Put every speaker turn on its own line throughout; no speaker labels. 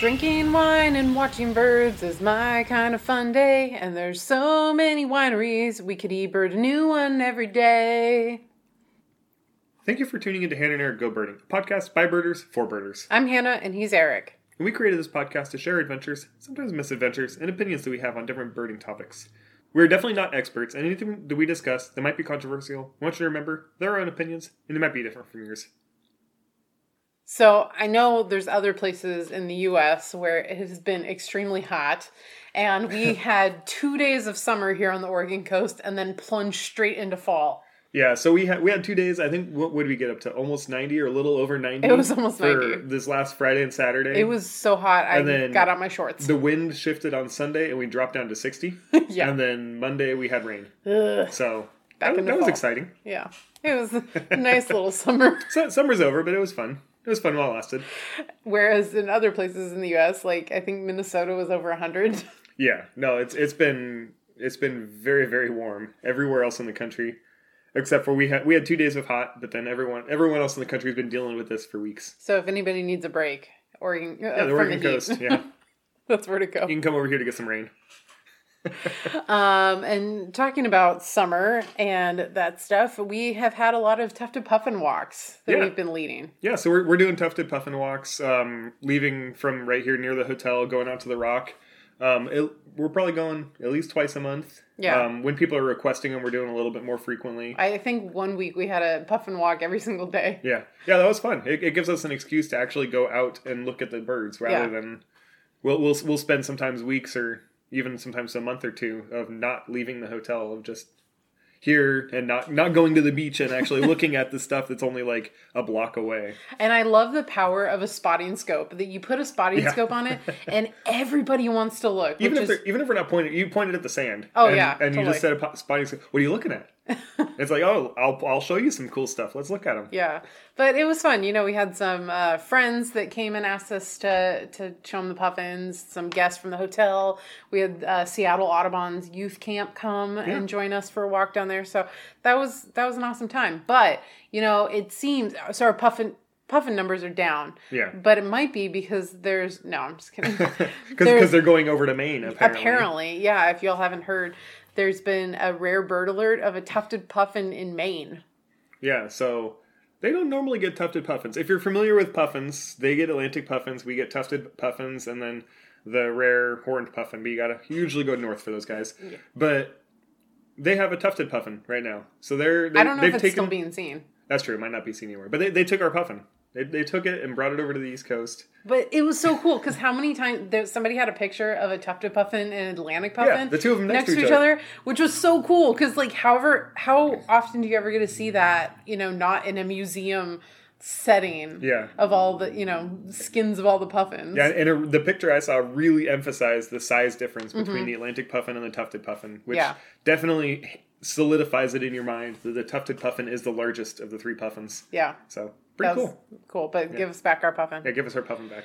Drinking wine and watching birds is my kind of fun day, and there's so many wineries we could e-bird a new one every day.
Thank you for tuning in to Hannah and Eric Go Birding, a podcast by birders for birders.
I'm Hannah, and he's Eric.
And we created this podcast to share adventures, sometimes misadventures, and opinions that we have on different birding topics. We're definitely not experts, and anything that we discuss that might be controversial, I want you to remember they're our own opinions, and they might be different from yours.
So I know there's other places in the U.S. where it has been extremely hot, and we had two days of summer here on the Oregon coast, and then plunged straight into fall.
Yeah, so we had we had two days. I think what would we get up to? Almost ninety or a little over ninety.
It was almost
for
90.
this last Friday and Saturday.
It was so hot, I
And then
got out my shorts.
the wind shifted on Sunday and we dropped down to sixty.
Yeah.
and then Monday we had rain.
Ugh,
So
Back
that, that was exciting.
yeah, it was a nice little summer.
So summer's over, but it was fun. It was fun while it lasted.
Whereas in other places in the U.S., like I think Minnesota was over hundred.
Yeah, no, it's it's been it's been very very warm everywhere else in the country, except for we had we had two days of hot, but then everyone everyone else in the country has been dealing with this for weeks.
So if anybody needs a break, Oregon, uh,
Yeah, the Oregon
the heat,
coast. Yeah,
that's where to go.
you can come over here to get some rain.
Um, and talking about summer and that stuff, we have had a lot of tufted puffin walks that
Yeah.
we've been leading.
Yeah, so we're we're doing tufted puffin walks, um, leaving from right here near the hotel, going out to the rock. Um, it, we're probably going at least twice a month.
Yeah.
Um, when people are requesting them, we're doing a little bit more frequently.
I think one week we had a puffin walk every single day.
Yeah, yeah, that was fun. It, it gives us an excuse to actually go out and look at the birds rather
Yeah.
than we'll we'll we'll spend sometimes weeks or even sometimes a month or two of not leaving the hotel of just here and not not going to the beach and actually looking at the stuff that's only like a block away.
And I love the power of a spotting scope that you put a spotting
Yeah.
scope on it and everybody wants to look.
Even if
is,
even if we're not pointing, you pointed at the sand.
Oh,
and,
yeah,
and you just said a spotting. scope. What are you looking at? It's like oh, I'll I'll show you some cool stuff. Let's look at them.
yeah, but it was fun. You know, we had some uh, friends that came and asked us to to show them the puffins. Some guests from the hotel. We had uh, Seattle Audubon's youth camp come and join us for a walk down there. So that was that was an awesome time. But you know, it seems so our puffin puffin numbers are down.
Yeah.
but it might be because there's no. I'm just kidding.
Because they're going over to Maine apparently.
Apparently, yeah. If y'all haven't heard, there's been a rare bird alert of a tufted puffin in Maine.
Yeah, so they don't normally get tufted puffins. If you're familiar with puffins, they get Atlantic puffins, we get tufted puffins, and then the rare horned puffin. But you gotta usually go north for those guys. But they have a tufted puffin right now, so they're they,
I don't know
they've
if it's
taken.
still being seen,
that's true. It might not be seen anywhere, but they, they took our puffin. They, they took it and brought it over to the East Coast.
but it was so cool because how many times there, somebody had a picture of a tufted puffin and an Atlantic
Yeah,
puffin,
the two of them next to each
each other, which was so cool. Because like, however, how often do you ever get to see that? You know, not in a museum setting.
Yeah.
Of all the you know skins of all the puffins.
Yeah, and it, the picture I saw really emphasized the size difference between
Mm-hmm.
the Atlantic puffin and the tufted puffin, which
Yeah.
definitely solidifies it in your mind that the tufted puffin is the largest of the three puffins.
Yeah.
So pretty cool.
Cool, but give us back our puffin.
Yeah, give us our puffin back.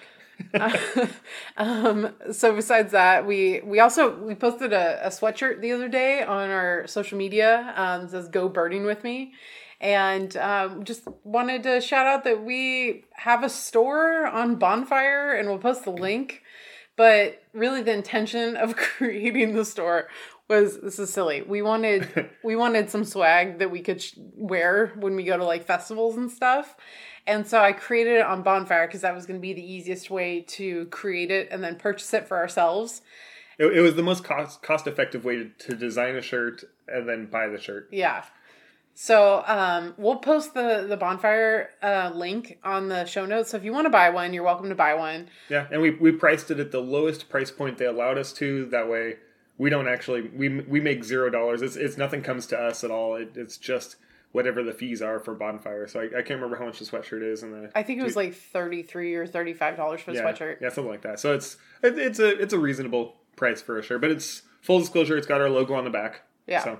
um, so besides that, we we also we posted a, a sweatshirt the other day on our social media. Um, it says "Go birding with me," and um, just wanted to shout out that we have a store on Bonfire, and we'll post the link. But really, the intention of creating the store was this is silly. We wanted we wanted some swag that we could sh- wear when we go to like festivals and stuff. And so I created it on Bonfire because that was going to be the easiest way to create it and then purchase it for ourselves.
It, it was the most cost cost effective way to, to design a shirt and then buy the shirt.
Yeah. So um, we'll post the the bonfire uh, link on the show notes. So if you want to buy one, you're welcome to buy one.
Yeah, and we we priced it at the lowest price point they allowed us to. That way, we don't actually we we make zero dollars. It's it's nothing comes to us at all. It, it's just whatever the fees are for bonfire. So I, I can't remember how much the sweatshirt is and the
I think it was like thirty three or thirty five dollars for the
yeah,
sweatshirt.
Yeah, something like that. So it's it, it's a it's a reasonable price for a shirt, but it's full disclosure. It's got our logo on the back.
Yeah.
So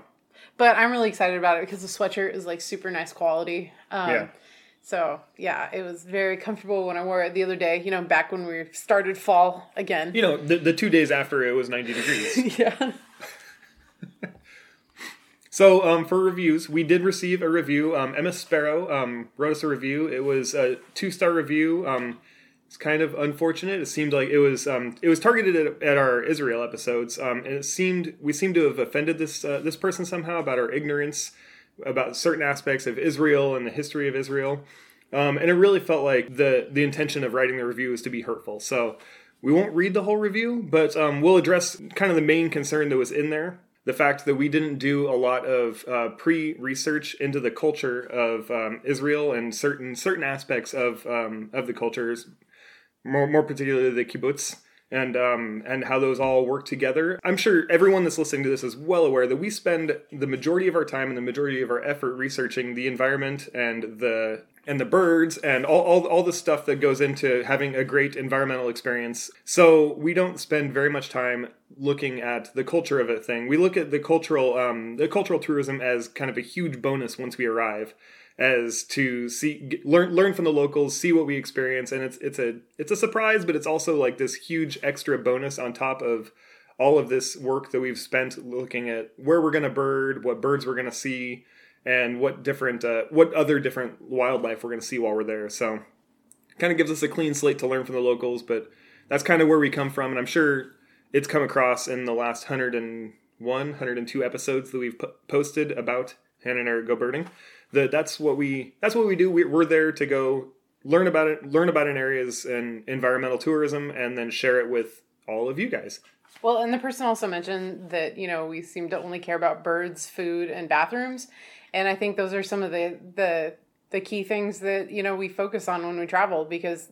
But I'm really excited about it because the sweatshirt is like super nice quality. Um,
Yeah.
So yeah, it was very comfortable when I wore it the other day. You know, back when we started fall again.
you know the the two days after it was ninety degrees.
yeah.
So, um, for reviews, we did receive a review. Um, Emma Sparrow um, wrote us a review. It was a two star review. Um, It's kind of unfortunate. It seemed like it was um, it was targeted at, at our Israel episodes, um, and it seemed we seemed to have offended this uh, this person somehow about our ignorance about certain aspects of Israel and the history of Israel. Um, and it really felt like the the intention of writing the review is to be hurtful. So we won't read the whole review, but um, we'll address kind of the main concern that was in there. The fact that we didn't do a lot of uh, pre-research into the culture of um, Israel and certain certain aspects of um, of the cultures, more more particularly the kibbutz and um, and how those all work together. I'm sure everyone that's listening to this is well aware that we spend the majority of our time and the majority of our effort researching the environment and the and the birds and all, all, all the stuff that goes into having a great environmental experience. So we don't spend very much time looking at the culture of a thing. We look at the cultural um, the cultural tourism as kind of a huge bonus once we arrive as to see learn learn from the locals, see what we experience, and it's it's a it's a surprise, but it's also like this huge extra bonus on top of all of this work that we've spent looking at where we're going to bird, what birds we're going to see, and what different uh, what other different wildlife we're going to see while we're there. So, kind of gives us a clean slate to learn from the locals, but that's kind of where we come from, and I'm sure it's come across in the last 101, 102 episodes that we've posted about Hannah and Eric go birding that that's what we that's what we do. We, we're there to go learn about it, learn about an areas and environmental tourism, and then share it with all of you guys.
Well, and the person also mentioned that you know we seem to only care about birds, food, and bathrooms, and I think those are some of the the the key things that you know we focus on when we travel because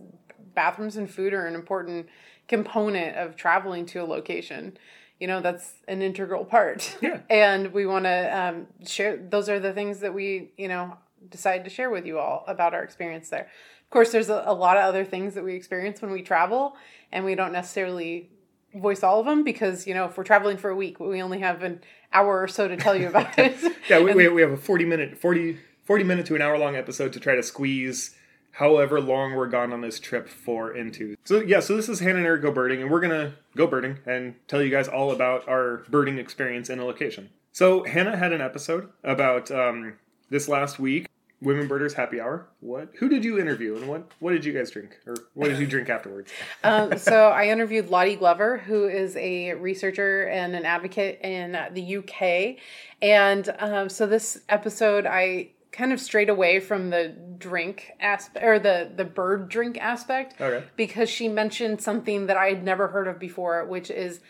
bathrooms and food are an important component of traveling to a location you know that's an integral part.
Yeah.
And we want to um, share those are the things that we you know decide to share with you all about our experience there. Of course there's a, a lot of other things that we experience when we travel and we don't necessarily voice all of them because you know if we're traveling for a week we only have an hour or so to tell you about it.
Yeah we, and, we have a 40 minute 40 40 minute to an hour long episode to try to squeeze however long we're gone on this trip for into. So yeah, so this is Hannah and Eric go birding, and we're gonna go birding and tell you guys all about our birding experience in a location. So Hannah had an episode about um, this last week, Women Birders Happy Hour. What? Who did you interview, and what? What did you guys drink, or what did you drink afterwards?
um, so I interviewed Lottie Glover, who is a researcher and an advocate in the UK, and um, so this episode I kind of strayed away from the drink aspect or the the bird drink aspect
okay.
because she mentioned something that I had never heard of before, which is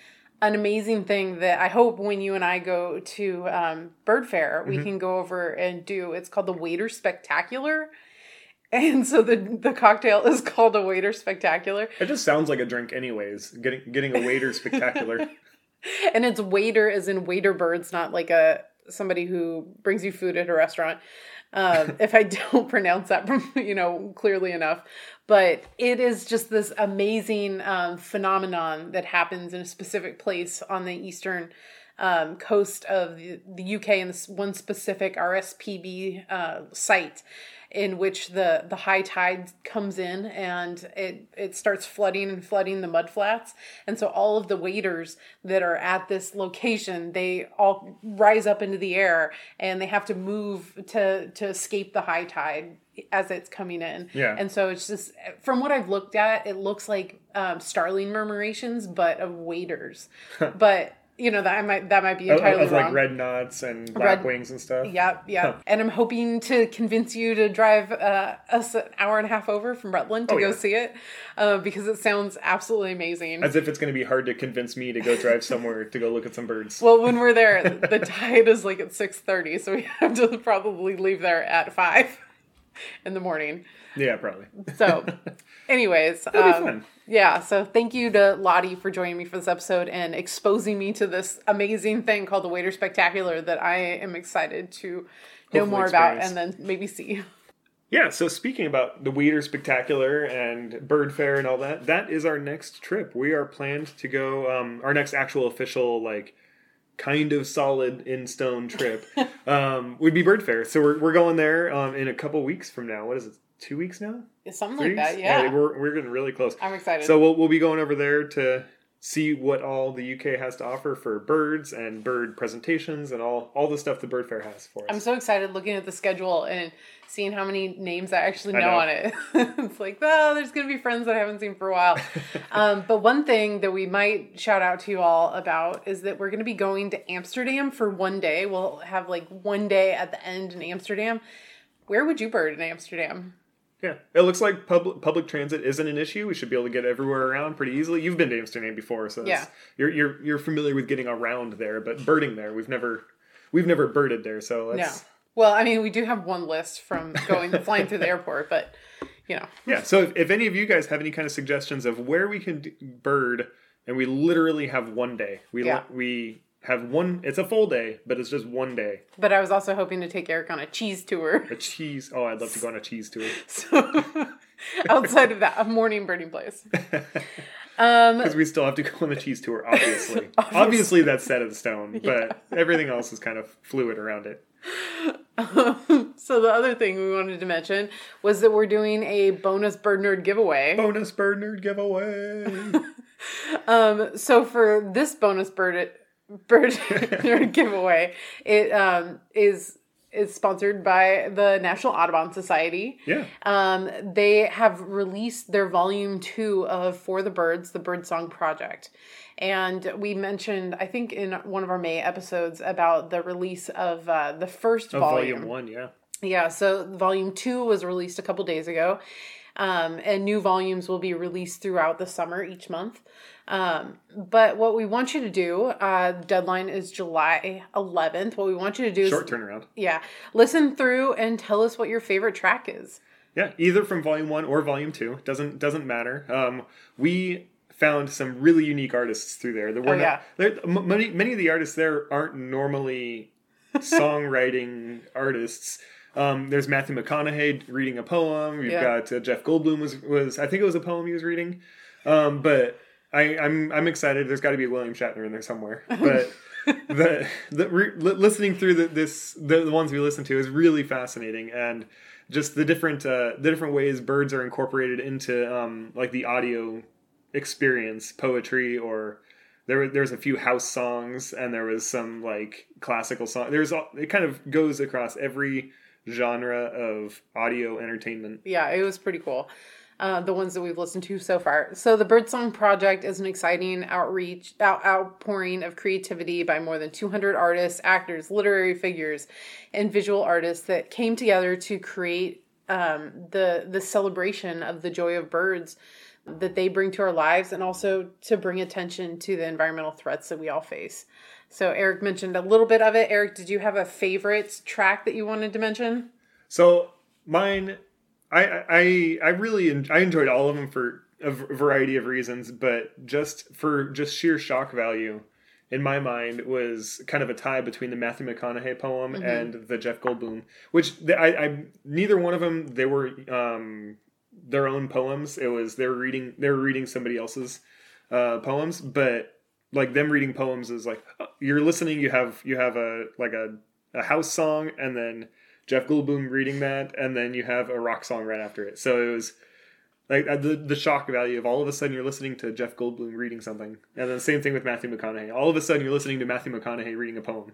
an amazing thing that I hope when you and I go to um, Bird Fair, mm-hmm. we can go over and do. It's called the Wader Spectacular. And so the the cocktail is called a wader spectacular.
It just sounds like a drink, anyways. Getting getting a wader spectacular.
and it's wader as in wader birds, not like a somebody who brings you food at a restaurant um, if I don't pronounce that, you know, clearly enough. But it is just this amazing um, phenomenon that happens in a specific place on the eastern um, coast of the, the UK and this one specific RSPB uh, site in which the the high tide comes in and it it starts flooding and flooding the mud flats. And so all of the waders that are at this location they all rise up into the air and they have to move to to escape the high tide as it's coming in.
Yeah.
And so it's just from what i've looked at it looks like um, starling murmurations but of waders but you know that I might that might be entirely
of, of
wrong.
like red knots and black red, wings and stuff.
Yeah, yeah. Huh. And I'm hoping to convince you to drive uh, us an hour and a half over from Rutland to oh, go yeah. see it uh, because it sounds absolutely amazing.
As if it's going to be hard to convince me to go drive somewhere to go look at some birds.
Well, when we're there, the tide is like at six thirty, so we have to probably leave there at five in the morning.
Yeah, probably.
So, anyways, um, yeah. So thank you to Lottie for joining me for this episode and exposing me to this amazing thing called the Wader Spectacular that I am excited to know more experience. about and then maybe see.
Yeah, so speaking about the Wader Spectacular and Bird Fair and all that, that is our next trip. We are planned to go um, our next actual official like kind of solid in stone trip um, would be Bird Fair. So we're, we're going there um, in a couple weeks from now. What is it? Two weeks now?
Something Three like that. Yeah. yeah,
we're we're getting really close.
I'm excited.
So we'll we'll be going over there to see what all the UK has to offer for birds and bird presentations and all all the stuff the bird fair has for us.
I'm so excited looking at the schedule and seeing how many names I actually know,
I know.
on it. it's like, oh, there's going to be friends that I haven't seen for a while. um, but one thing that we might shout out to you all about is that we're going to be going to Amsterdam for one day. We'll have like one day at the end in Amsterdam. Where would you bird in Amsterdam?
Yeah, it looks like public public transit isn't an issue. We should be able to get everywhere around pretty easily. You've been to Amsterdam before, so
Yeah.
you're you're you're familiar with getting around there. But birding there, we've never we've never birded there, so
No.
let's
Well, I mean, we do have one list from going flying through the airport, but you know,
Yeah. So if, if any of you guys have any kind of suggestions of where we can d- bird, and we literally have one day, we
Yeah.
we have one. It's a full day, but it's just one day.
but I was also hoping to take Eric on a cheese tour.
A cheese. Oh, I'd love to go on a cheese tour
So outside of that, a morning birding place. Um,
because we still have to go on the cheese tour. Obviously, obviously that's set in stone, but everything else is kind of fluid around it.
so the other thing we wanted to mention was that we're doing a bonus bird nerd giveaway.
Bonus bird nerd giveaway.
Um, so for this bonus bird bird giveaway, it um, is is sponsored by the National Audubon Society.
yeah.
Um, they have released their volume two of For the Birds, the Bird Song Project. And we mentioned, I think, in one of our May episodes about the release of uh, the first
Of
volume.
volume one. Yeah.
Yeah, so volume two was released a couple days ago. Um, and new volumes will be released throughout the summer each month. Um, but what we want you to do, uh, deadline is July 11th. What we want you to do is,
Short turnaround.
yeah, listen through and tell us what your favorite track is.
Yeah, either from volume one or volume two doesn't doesn't matter. Um, we found some really unique artists through there. There were
Oh,
not,
yeah.
m- many many of the artists there aren't normally songwriting artists. Um, there's Matthew McConaughey reading a poem. You've
Yeah.
got uh, Jeff Goldblum was was I think it was a poem he was reading. Um, but I, I'm I'm excited. There's got to be a William Shatner in there somewhere. But the the re, listening through the, this the, the ones we listen to is really fascinating and just the different uh, the different ways birds are incorporated into um, like the audio experience, poetry or there were there's a few house songs and there was some like classical song. There's all, it kind of goes across every genre of audio entertainment.
Yeah, it was pretty cool. Uh, the ones that we've listened to so far. So the Birdsong Project is an exciting outreach, out, outpouring of creativity by more than 200 artists, actors, literary figures, and visual artists that came together to create um, the the celebration of the joy of birds that they bring to our lives, and also to bring attention to the environmental threats that we all face. So Eric mentioned a little bit of it. Eric, did you have a favorite track that you wanted to mention?
So mine, I I I really en- I enjoyed all of them for a v- variety of reasons, but just for just sheer shock value, in my mind was kind of a tie between the Matthew McConaughey poem and the Jeff Goldblum, which the, I, I neither one of them they were um, their own poems. It was they were reading they were reading somebody else's uh, poems, but like them reading poems is like uh, you're listening. You have you have a like a a house song and then Jeff Goldblum reading that, and then you have a rock song right after it. So it was like uh, the the shock value of all of a sudden you're listening to Jeff Goldblum reading something, and then same thing with Matthew McConaughey. All of a sudden you're listening to Matthew McConaughey reading a poem.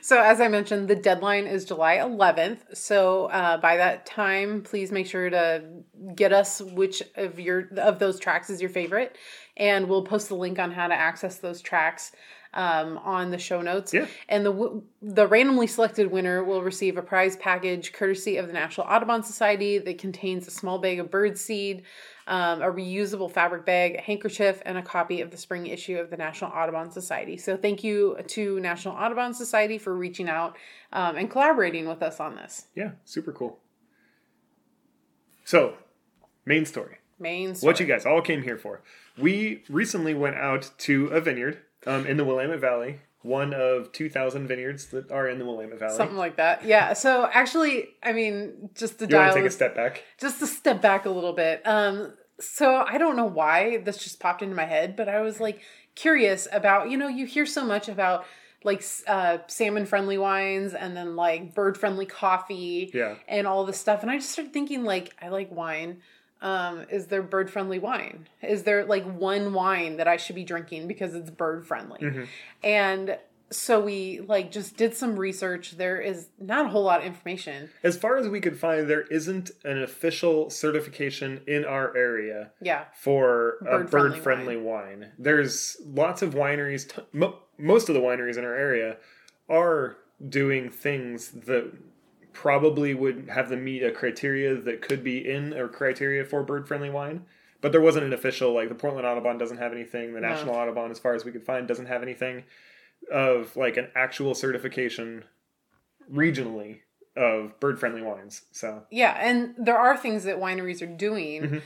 So, as I mentioned, the deadline is July 11th. So, uh, by that time, please make sure to get us which of your of those tracks is your favorite, and we'll post the link on how to access those tracks um, on the show notes.
Yeah.
And the w- the randomly selected winner will receive a prize package courtesy of the National Audubon Society that contains a small bag of bird seed, um, a reusable fabric bag, a handkerchief, and a copy of the spring issue of the National Audubon Society. So thank you to National Audubon Society for reaching out um, and collaborating with us on this
Yeah, super cool. So, main story.
main. Story.
What you guys all came here for? We recently went out to a vineyard um, in the Willamette Valley, one of 2,000 vineyards that are in the Willamette Valley.
Something like that. Yeah. So actually, I mean, just to
you
dial
take a step back?
just to step back a little bit. Um, so I don't know why this just popped into my head, but I was like curious about, you know, you hear so much about like uh, salmon friendly wines and then like bird friendly coffee
Yeah.
and all this stuff. And I just started thinking like, I like wine, um, is there bird friendly wine? Is there like one wine that I should be drinking because it's bird friendly?
Mm-hmm.
And so we like just did some research. There is not a whole lot of information.
As far as we could find, there isn't an official certification in our area
Yeah.
for a
Bird-friendly
bird friendly wine. There's lots of wineries, t- mo- most of the wineries in our area are doing things that probably would have them meet a criteria that could be in a criteria for bird friendly wine. But there wasn't an official, like the Portland Audubon doesn't have anything, the
No.
National Audubon, as far as we could find, doesn't have anything of like an actual certification regionally of bird friendly wines. So
Yeah, and there are things that wineries are doing
Mm-hmm.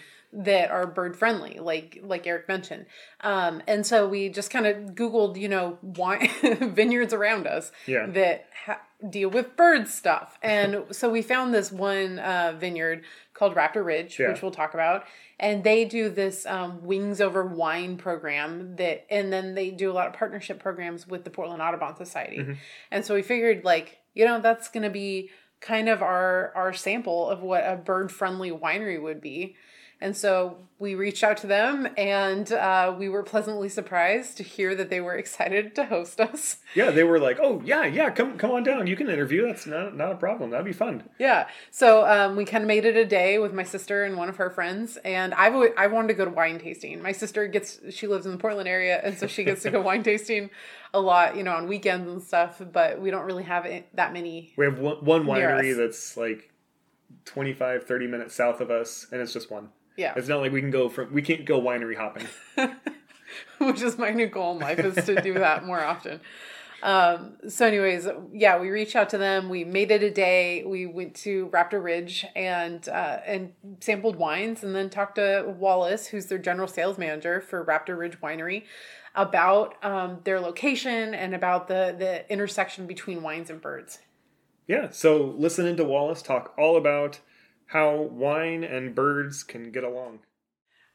that are bird friendly, like like Eric mentioned. Um, and so we just kind of Googled, you know, wine vineyards around us
Yeah.
that ha- deal with bird stuff. And so we found this one uh, vineyard called Raptor Ridge,
Yeah.
which we'll talk about. And they do this um, Wings Over Wine program that, and then they do a lot of partnership programs with the Portland Audubon Society.
Mm-hmm.
And so we figured, like, you know, that's going to be kind of our our sample of what a bird friendly winery would be. And so we reached out to them, and uh, we were pleasantly surprised to hear that they were excited to host us.
yeah, they were like, "Oh yeah, yeah, come come on down. You can interview. That's not not a problem. That'd be fun."
Yeah. So um, we kind of made it a day with my sister and one of her friends, and I've I wanted to go to wine tasting. My sister gets she lives in the Portland area, and so she gets to go wine tasting a lot, you know, on weekends and stuff. But we don't really have it, that many.
We have one, one winery that's like 25, 30 minutes south of us, and it's just one.
Yeah.
It's not like we can go from we can't go winery hopping.
which is my new goal in life is to do that more often. Um, so, anyways, yeah, we reached out to them. We made it a day. We went to Raptor Ridge and uh, and sampled wines, and then talked to Wallace, who's their general sales manager for Raptor Ridge Winery, about um, their location and about the the intersection between wines and birds.
Yeah, so listening to Wallace talk all about how wine and birds can get along.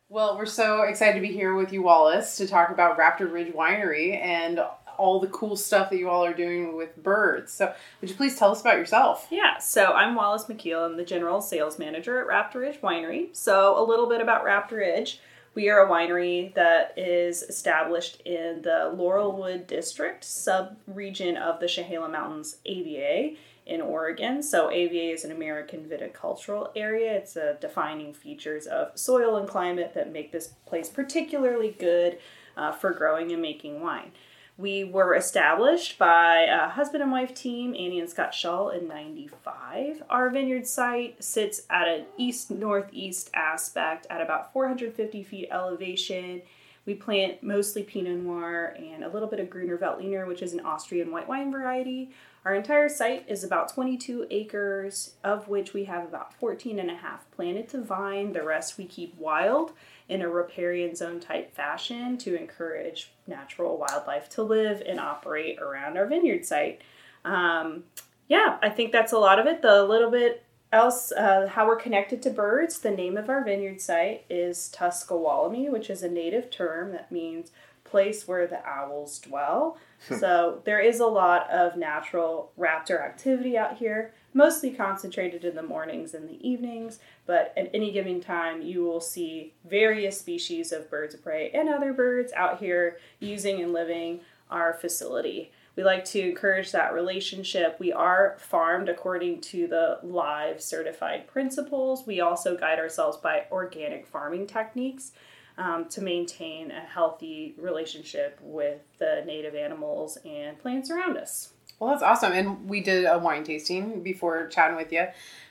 Well, we're so excited to be here with you, Wallace, to talk about Raptor Ridge Winery and all the cool stuff that you all are doing with birds. So, would you please tell us about yourself?
Yeah, so I'm Wallace McKeel. I'm the general sales manager at Raptor Ridge Winery. So, a little bit about Raptor Ridge. We are a winery that is established in the Laurelwood District, sub region of the Chehalem Mountains AVA in Oregon. So, AVA is an American viticultural area. It's a defining features of soil and climate that make this place particularly good uh, for growing and making wine. We were established by a husband and wife team, Annie and Scott Shull, in 95. Our vineyard site sits at an east northeast aspect at about 450 feet elevation. We plant mostly Pinot Noir and a little bit of Gruner Veltliner, which is an Austrian white wine variety. Our entire site is about 22 acres, of which we have about 14 and a half planted to vine. The rest we keep wild in a riparian zone type fashion to encourage natural wildlife to live and operate around our vineyard site. Um, yeah, I think that's a lot of it. The little bit else, uh, how we're connected to birds, the name of our vineyard site is Tuscowallame, which is a native term that means place where the owls dwell. so there is a lot of natural raptor activity out here, mostly concentrated in the mornings and the evenings, but at any given time you will see various species of birds of prey and other birds out here using and living our facility. We like to encourage that relationship. We are farmed according to the live certified principles. We also guide ourselves by organic farming techniques um, to maintain a healthy relationship with the native animals and plants around us.
Well, that's awesome. And we did a wine tasting before chatting with you.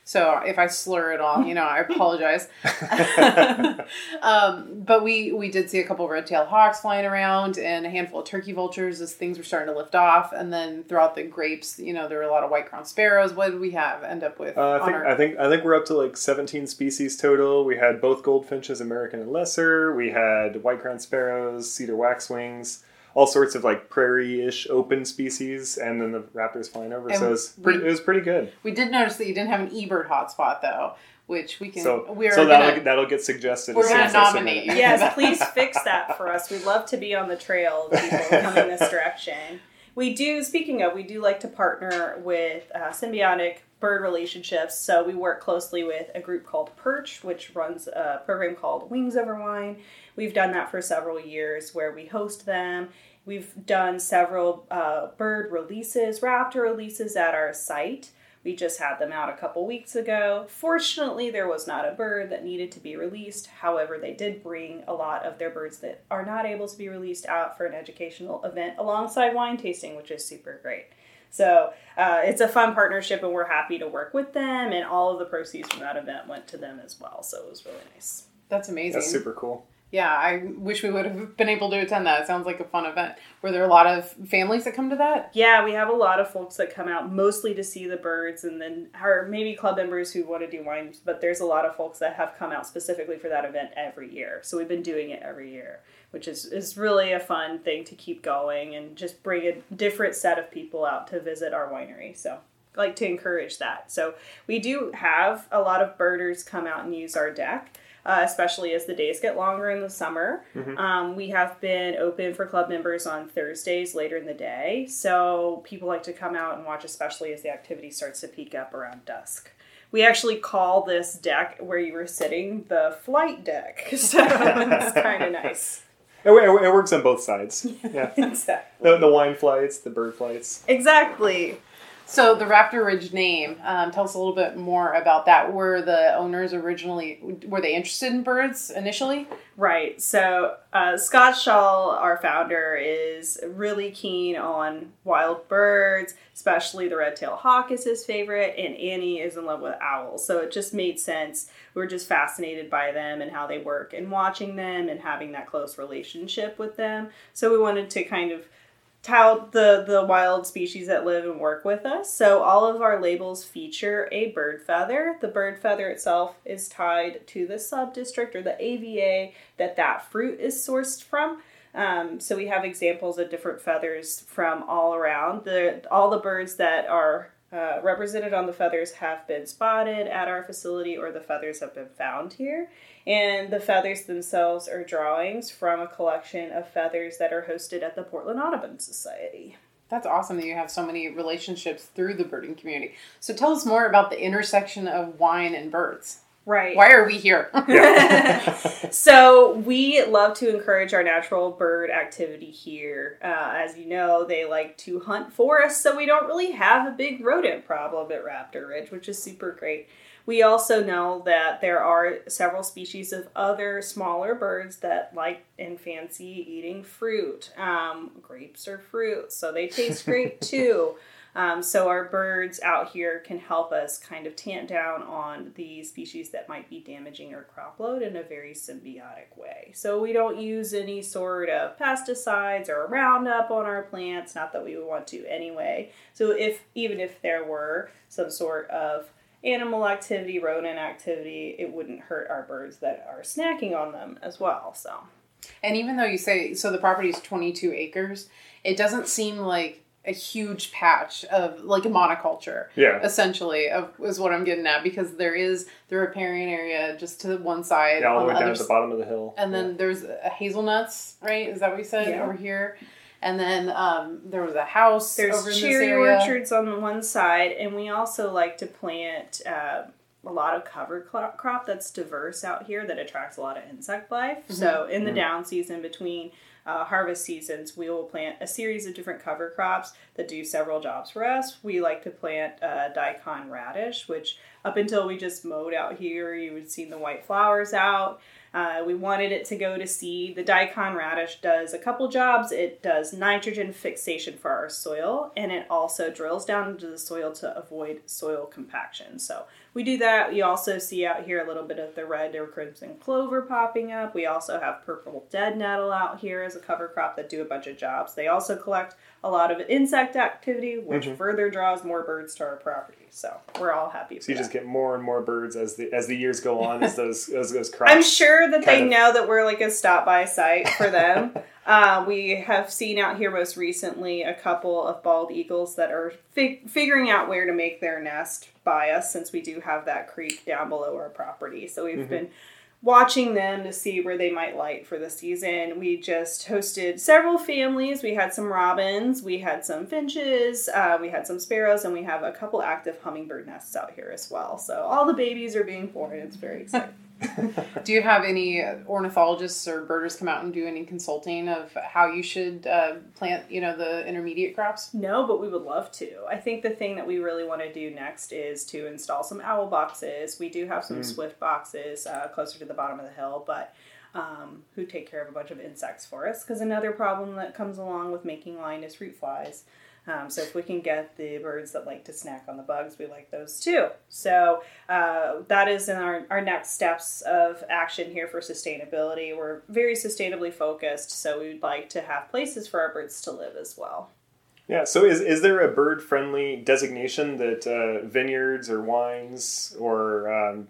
So if I slur at all, you know, I apologize. um, but we we did see a couple red-tailed hawks flying around and a handful of turkey vultures as things were starting to lift off. And then throughout the grapes, you know, there were a lot of white crowned sparrows. What did we have end up with?
Uh, I think
our-
I think I think we're up to like 17 species total. We had both goldfinches, American and lesser. We had white crowned sparrows, cedar waxwings, all sorts of like prairie-ish open species, and then the raptors flying over.
And
so it was pretty,
we-
it was pretty good.
we did notice that you didn't have an eBird hotspot though, which we can.
So
we're
so
gonna,
that'll that'll get suggested.
we're gonna
as I submit
nominate
Yes, please fix that for us. We'd love to be on the trail of people coming this direction. We do, speaking of, we do like to partner with uh, symbiotic bird relationships. So we work closely with a group called Perch, which runs a program called Wings Over Wine. We've done that for several years where we host them. We've done several uh, bird releases, raptor releases at our site. We just had them out a couple weeks ago. Fortunately, there was not a bird that needed to be released. However, they did bring a lot of their birds that are not able to be released out for an educational event alongside wine tasting, which is super great. So uh, it's a fun partnership, and we're happy to work with them. And all of the proceeds from that event went to them as well. So it was really nice.
That's amazing.
That's super cool.
Yeah, I wish we would have been able to attend that. It sounds like a fun event. Were there a lot of families that come to that?
Yeah, we have a lot of folks that come out mostly to see the birds and then or maybe club members who want to do wines, but there's a lot of folks that have come out specifically for that event every year. So we've been doing it every year, which is, is really a fun thing to keep going and just bring a different set of people out to visit our winery. So like to encourage that. So we do have a lot of birders come out and use our deck uh, especially as the days get longer in the summer. Mm-hmm. Um, we have been open for club members on Thursdays later in the day, so people like to come out and watch, especially as the activity starts to peak up around dusk. We actually call this deck where you were sitting the flight deck, so it's kind of nice.
It, it, works on both sides. Yeah,
exactly.
The, the wine flights, the bird flights.
Exactly.
So the Raptor Ridge name, um, tell us a little bit more about that. Were the owners originally were they interested in birds initially?
Right. So uh, Scott Shaw, our founder, is really keen on wild birds, especially the red-tailed hawk is his favorite, and Annie is in love with owls. So it just made sense. We were just fascinated by them and how they work, and watching them and having that close relationship with them. So we wanted to kind of tout the the wild species that live and work with us. So all of our labels feature a bird feather. The bird feather itself is tied to the sub district or the AVA that that fruit is sourced from. Um, so we have examples of different feathers from all around. The all the birds that are uh, represented on the feathers have been spotted at our facility or the feathers have been found here. And the feathers themselves are drawings from a collection of feathers that are hosted at the Portland Audubon Society.
That's awesome that you have so many relationships through the birding community. So tell us more about the intersection of wine and birds.
Right.
Why are we here?
so we love to encourage our natural bird activity here. Uh, as you know, they like to hunt for us, so we don't really have a big rodent problem at Raptor Ridge, which is super great. We also know that there are several species of other smaller birds that like and fancy eating fruit. Um, grapes are fruit, so they taste great too. Um, so our birds out here can help us kind of tamp down on the species that might be damaging our crop load in a very symbiotic way. So we don't use any sort of pesticides or Roundup on our plants, not that we would want to anyway. So if even if there were some sort of animal activity, rodent activity, it wouldn't hurt our birds that are snacking on them as well. So,
and even though you say so, the property is 22 acres, it doesn't seem like a huge patch of like a monoculture.
Yeah.
Essentially, of, is what I'm getting at because there is the riparian area just to one side.
Yeah, all the way down to the bottom of the hill.
And then yeah. there's a hazelnuts, right? Is that what you said yeah. over here? And then um, there was a house.
There's cherry orchards on the one side, and we also like to plant uh, a lot of cover crop that's diverse out here that attracts a lot of insect life. Mm-hmm. So in the mm-hmm. down season between uh, harvest seasons, we will plant a series of different cover crops that do several jobs for us. We like to plant uh, daikon radish, which up until we just mowed out here, you would see the white flowers out. Uh, we wanted it to go to seed. The daikon radish does a couple jobs. It does nitrogen fixation for our soil, and it also drills down into the soil to avoid soil compaction. So we do that. We also see out here a little bit of the red or crimson clover popping up. We also have purple dead nettle out here as a cover crop that do a bunch of jobs. They also collect a lot of insect activity, which mm-hmm. further draws more birds to our property. So we're all happy.
So you that. just get more and more birds as the as the years go on, as those as those crops.
I'm sure that they of... know that we're like a stop by site for them. uh, we have seen out here most recently a couple of bald eagles that are fig- figuring out where to make their nest by us, since we do have that creek down below our property. So we've mm-hmm. been watching them to see where they might light for the season. We just hosted several families. We had some robins, we had some finches, uh, we had some sparrows, and we have a couple active hummingbird nests out here as well. So all the babies are being born. It's very exciting.
Do you have any ornithologists or birders come out and do any consulting of how you should uh, plant, you know, the intermediate crops?
No, but we would love to. I think the thing that we really want to do next is to install some owl boxes. We do have some
Mm.
swift boxes uh, closer to the bottom of the hill, but um, who take care of a bunch of insects for us. Because another problem that comes along with making line is fruit flies. Um, so if we can get the birds that like to snack on the bugs, we like those too. So uh, that is in our, our next steps of action here for sustainability. We're very sustainably focused, so we'd like to have places for our birds to live as well.
Yeah. So is is there a bird friendly designation that uh, vineyards or wines or um,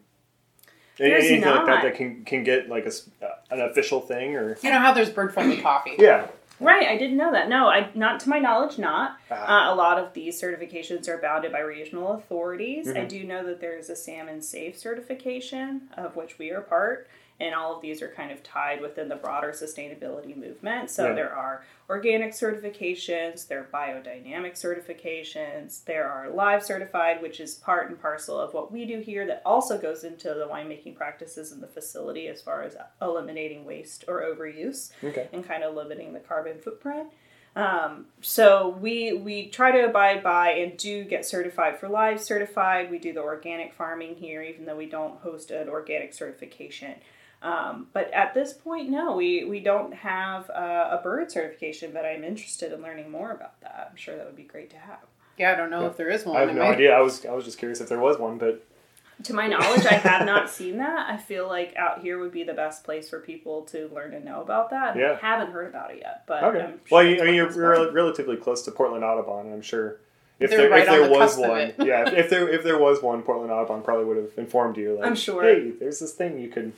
any-
There's
anything like that that can can get like a s- uh, an official thing or
You know how there's bird friendly coffee?
yeah.
Right, I didn't know that. No, I not to my knowledge, not.
Ah.
Uh, a lot of these certifications are bounded by regional authorities. I
Mhm.
do know that there is a salmon safe certification, of which we are part, and all of these are kind of tied within the broader sustainability movement. So
Yeah.
there are organic certifications, there are biodynamic certifications, there are live certified, which is part and parcel of what we do here. That also goes into the winemaking practices in the facility as far as eliminating waste or overuse
Okay.
and kind of limiting the carbon footprint. Um, so we we try to abide by and do get certified for live certified. We do the organic farming here, even though we don't host an organic certification. Um, but at this point, no, we we don't have a, a bird certification. But I'm interested in learning more about that. I'm sure that would be great to have.
Yeah, I don't know if there is one.
I have no
might-
idea. I was I was just curious if there was one, but
To my knowledge, I have not seen that. I feel like out here would be the best place for people to learn and know about that.
Yeah.
I haven't heard about it yet, but
okay.
I'm
well,
sure
you, I mean, you're, you're relatively close to Portland Audubon. I'm sure. If
They're
there,
right
if
on
there
the
was
cusp
one, yeah, if, if there if there was one, Portland Audubon probably would have informed you. Like,
I'm sure.
Hey, there's this thing you could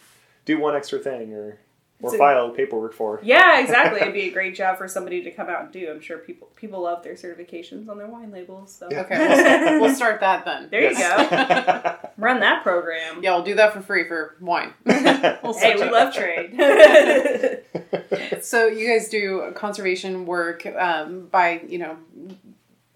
do one extra thing or or
So-
file paperwork for.
Yeah, exactly. It'd be a great job for somebody to come out and do. I'm sure people people love their certifications on their wine labels. So
Yeah.
Okay, we'll start, we'll start that then.
there you go.
go.
Run that program.
Yeah, we'll do that for free for wine. We'll
Hey, we
it.
love trade.
So you guys do conservation work um, by you know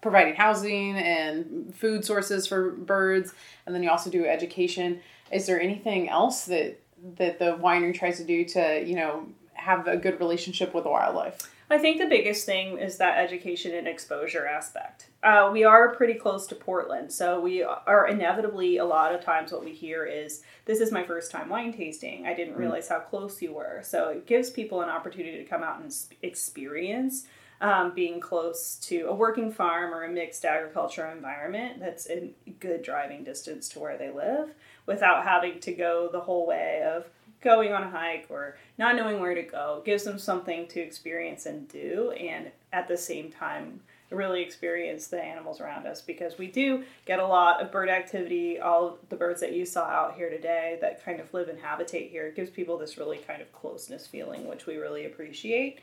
providing housing and food sources for birds, and then you also do education. Is there anything else that that the winery tries to do to you know have a good relationship with the wildlife?
I think the biggest thing is that education and exposure aspect. Uh, we are pretty close to Portland, so we are inevitably a lot of times what we hear is, "This is my first time wine tasting. I didn't realize how close you were." So it gives people an opportunity to come out and experience um, being close to a working farm or a mixed agriculture environment that's in good driving distance to where they live, without having to go the whole way of going on a hike or not knowing where to go. It gives them something to experience and do and at the same time really experience the animals around us because we do get a lot of bird activity. All the birds that you saw out here today that kind of live and habitate here it gives people this really kind of closeness feeling which we really appreciate.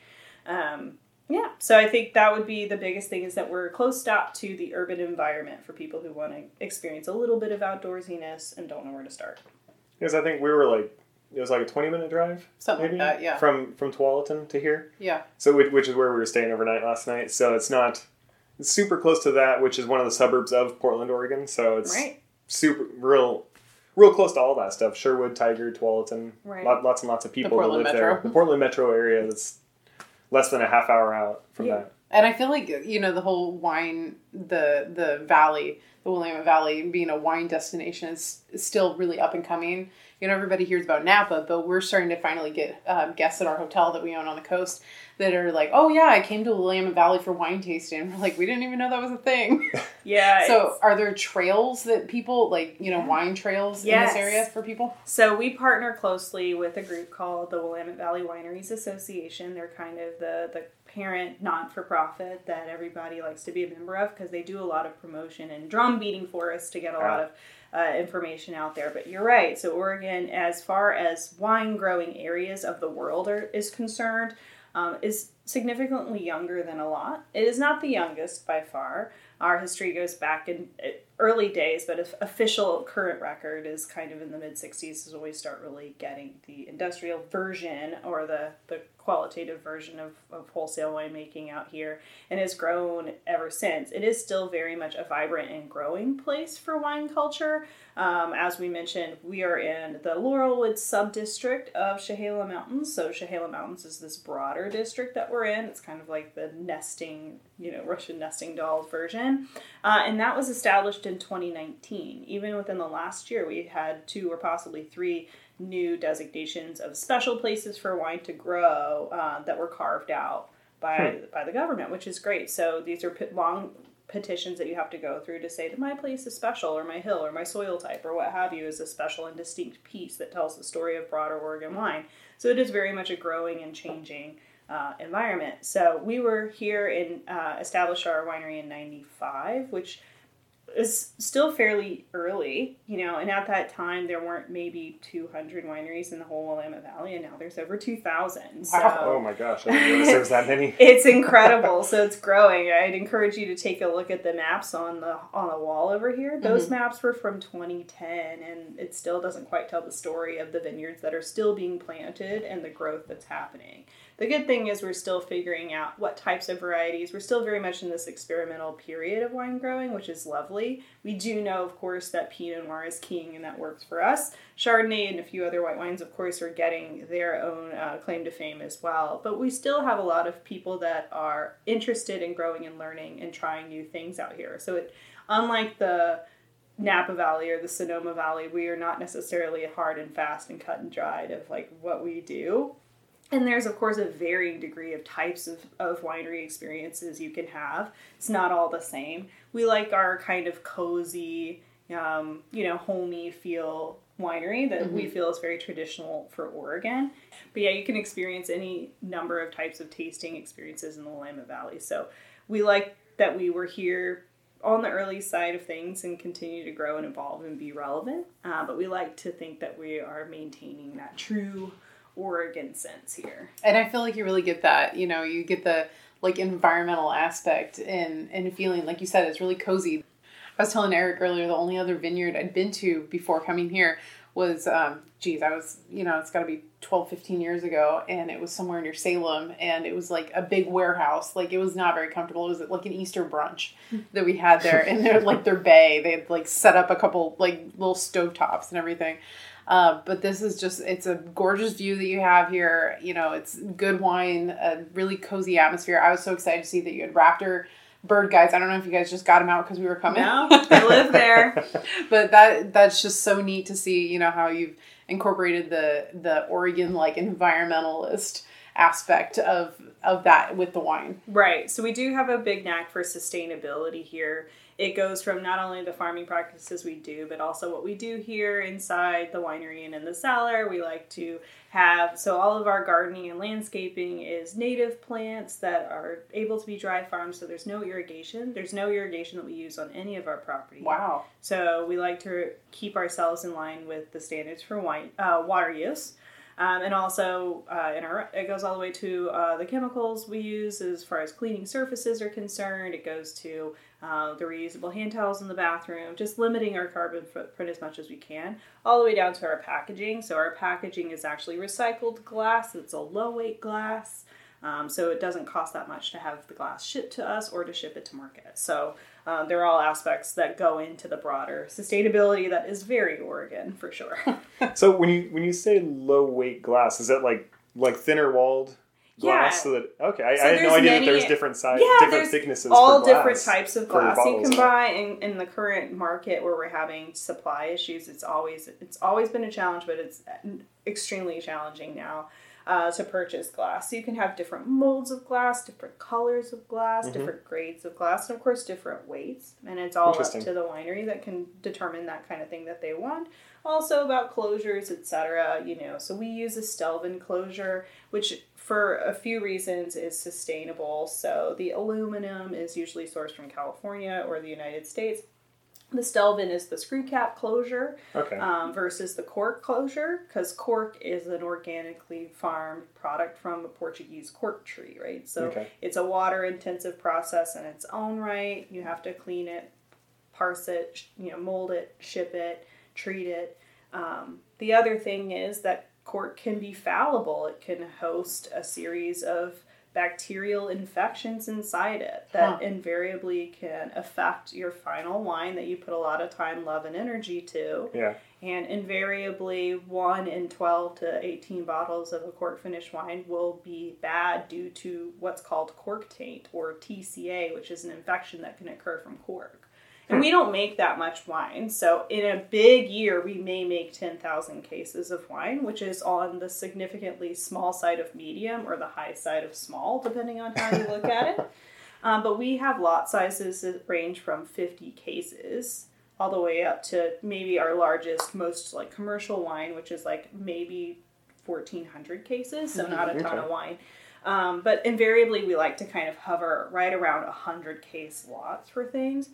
Um, yeah so i think that would be the biggest thing is that we're a close up to the urban environment for people who want to experience a little bit of outdoorsiness and don't know where to start
Because I think we were like it was like a 20 minute drive
Something
maybe
like that, yeah,
from from Tualatin to here.
yeah.
So which, which is where we were staying overnight last night. So it's not it's super close to that, which is one of the suburbs of Portland, Oregon. So it's
right
super real real close to all that stuff. Sherwood, Tigard, Tualatin,
Right.
lot, lots and lots of people that live
metro.
there. The Portland metro area that's less than a half hour out from
Yeah.
that.
And I feel like you know the whole wine, the the valley, the Willamette Valley being a wine destination is, is still really up and coming. You know, everybody hears about Napa, but we're starting to finally get um, guests at our hotel that we own on the coast that are like, "Oh yeah, I came to Willamette Valley for wine tasting." And we're like, "We didn't even know that was a thing."
yeah
so, are there trails that people like? You know, wine trails
Yes.
in this area for people?
So we partner closely with a group called the Willamette Valley Wineries Association. They're kind of the the parent non for profit that everybody likes to be a member of because they do a lot of promotion and drum beating for us to get a lot of uh, information out there. But you're right. So Oregon, as far as wine growing areas of the world are, is concerned, um, is significantly younger than a lot. It is not the youngest by far. Our history goes back in. Early days, but if official current record is kind of in the mid 60s is when we start really getting the industrial version or the, the qualitative version of, of wholesale winemaking out here and has grown ever since. It is still very much a vibrant and growing place for wine culture. Um, as we mentioned, we are in the Laurelwood subdistrict of Chehalem Mountains. So Chehalem Mountains is this broader district that we're in. It's kind of like the nesting, you know, Russian nesting dolls version. Uh, and that was established in 2019. Even within the last year, we had two or possibly three new designations of special places for wine to grow uh, that were carved out by hmm. by the government, which is great. So these are long petitions that you have to go through to say that my place is special, or my hill, or my soil type, or what have you, is a special and distinct piece that tells the story of broader Oregon wine. So it is very much a growing and changing uh, environment. So we were here and uh, established our winery in '95, which is still fairly early, you know, and at that time there weren't maybe 200 wineries in the whole Willamette Valley, and now there's over 2,000. So
wow. Oh my gosh, I didn't realize there was that many.
it's incredible. so it's growing. I'd encourage you to take a look at the maps on the on the wall over here. Those mm-hmm. maps were from 2010, and it still doesn't quite tell the story of the vineyards that are still being planted and the growth that's happening. The good thing is we're still figuring out what types of varieties. We're still very much in this experimental period of wine growing, which is lovely. We do know, of course, that Pinot Noir is king and that works for us. Chardonnay and a few other white wines, of course, are getting their own uh, claim to fame as well. But we still have a lot of people that are interested in growing and learning and trying new things out here. So it, unlike the Napa Valley or the Sonoma Valley, we are not necessarily hard and fast and cut and dried of like what we do and there's, of course, a varying degree of types of, of winery experiences you can have. It's not all the same. We like our kind of cozy, um, you know, homey feel winery that mm-hmm. we feel is very traditional for Oregon. But yeah, you can experience any number of types of tasting experiences in the Willamette Valley. So we like that we were here on the early side of things and continue to grow and evolve and be relevant. Uh, but we like to think that we are maintaining that true Oregon sense here.
And I feel like you really get that. You know, you get the like environmental aspect and and feeling like you said it's really cozy. I was telling Eric earlier the only other vineyard I'd been to before coming here was um geez, I was you know, it's gotta be 12, 15 years ago and it was somewhere near Salem and it was like a big warehouse. Like it was not very comfortable. It was like an Easter brunch that we had there and they're like their bay. They had like set up a couple like little stove tops and everything. Uh, but this is just, it's a gorgeous view that you have here. You know, it's good wine, a really cozy atmosphere. I was so excited to see that you had Raptor bird guides. I don't know if you guys just got them out because we were coming.
No, I live there.
but that that's just so neat to see, you know, how you've incorporated the the Oregon like environmentalist aspect of of that with the wine.
Right. So we do have a big knack for sustainability here it goes from not only the farming practices we do, but also what we do here inside the winery and in the cellar. We like to have so all of our gardening and landscaping is native plants that are able to be dry farmed. So there's no irrigation. There's no irrigation that we use on any of our property.
Wow.
So we like to keep ourselves in line with the standards for wine uh, water use. Um, and also, uh, in our, it goes all the way to uh, the chemicals we use as far as cleaning surfaces are concerned. It goes to uh, the reusable hand towels in the bathroom, just limiting our carbon footprint as much as we can, all the way down to our packaging. So, our packaging is actually recycled glass, it's a low weight glass. Um, so it doesn't cost that much to have the glass shipped to us or to ship it to market. So um, they're all aspects that go into the broader sustainability that is very Oregon for sure.
so when you when you say low weight glass, is that like like thinner walled? glass yeah. so that okay I, so I had no idea many, that there's different size yeah, different thicknesses
all different types of glass you can buy in, in the current market where we're having supply issues it's always it's always been a challenge but it's extremely challenging now uh, to purchase glass. So you can have different molds of glass, different colors of glass, mm-hmm. different grades of glass, and of course different weights. And it's all up to the winery that can determine that kind of thing that they want. Also about closures, etc. You know, so we use a Stelvin closure, which for a few reasons is sustainable. So the aluminum is usually sourced from California or the United States the Stelvin is the screw cap closure
okay.
um, versus the cork closure because cork is an organically farmed product from a Portuguese cork tree, right? So
okay.
it's a water intensive process in its own right. You have to clean it parse it, you know, mold it, ship it, treat it. Um, the other thing is that cork can be fallible. It can host a series of bacterial infections inside it that
Huh.
invariably can affect your final wine that you put a lot of time, love, and energy to.
Yeah.
And invariably, one in 12 to 18 bottles of a cork finished wine will be bad due to what's called cork taint or TCA, which is an infection that can occur from cork. And we don't make that much wine. So, in a big year, we may make 10,000 cases of wine, which is on the significantly small side of medium or the high side of small, depending on how you look at it. Um, but we have lot sizes that range from 50 cases all the way up to maybe our largest, most like commercial wine, which is like maybe 1,400 cases, so not a ton of wine. Um, but invariably, we like to kind of hover right around 100 case lots for things.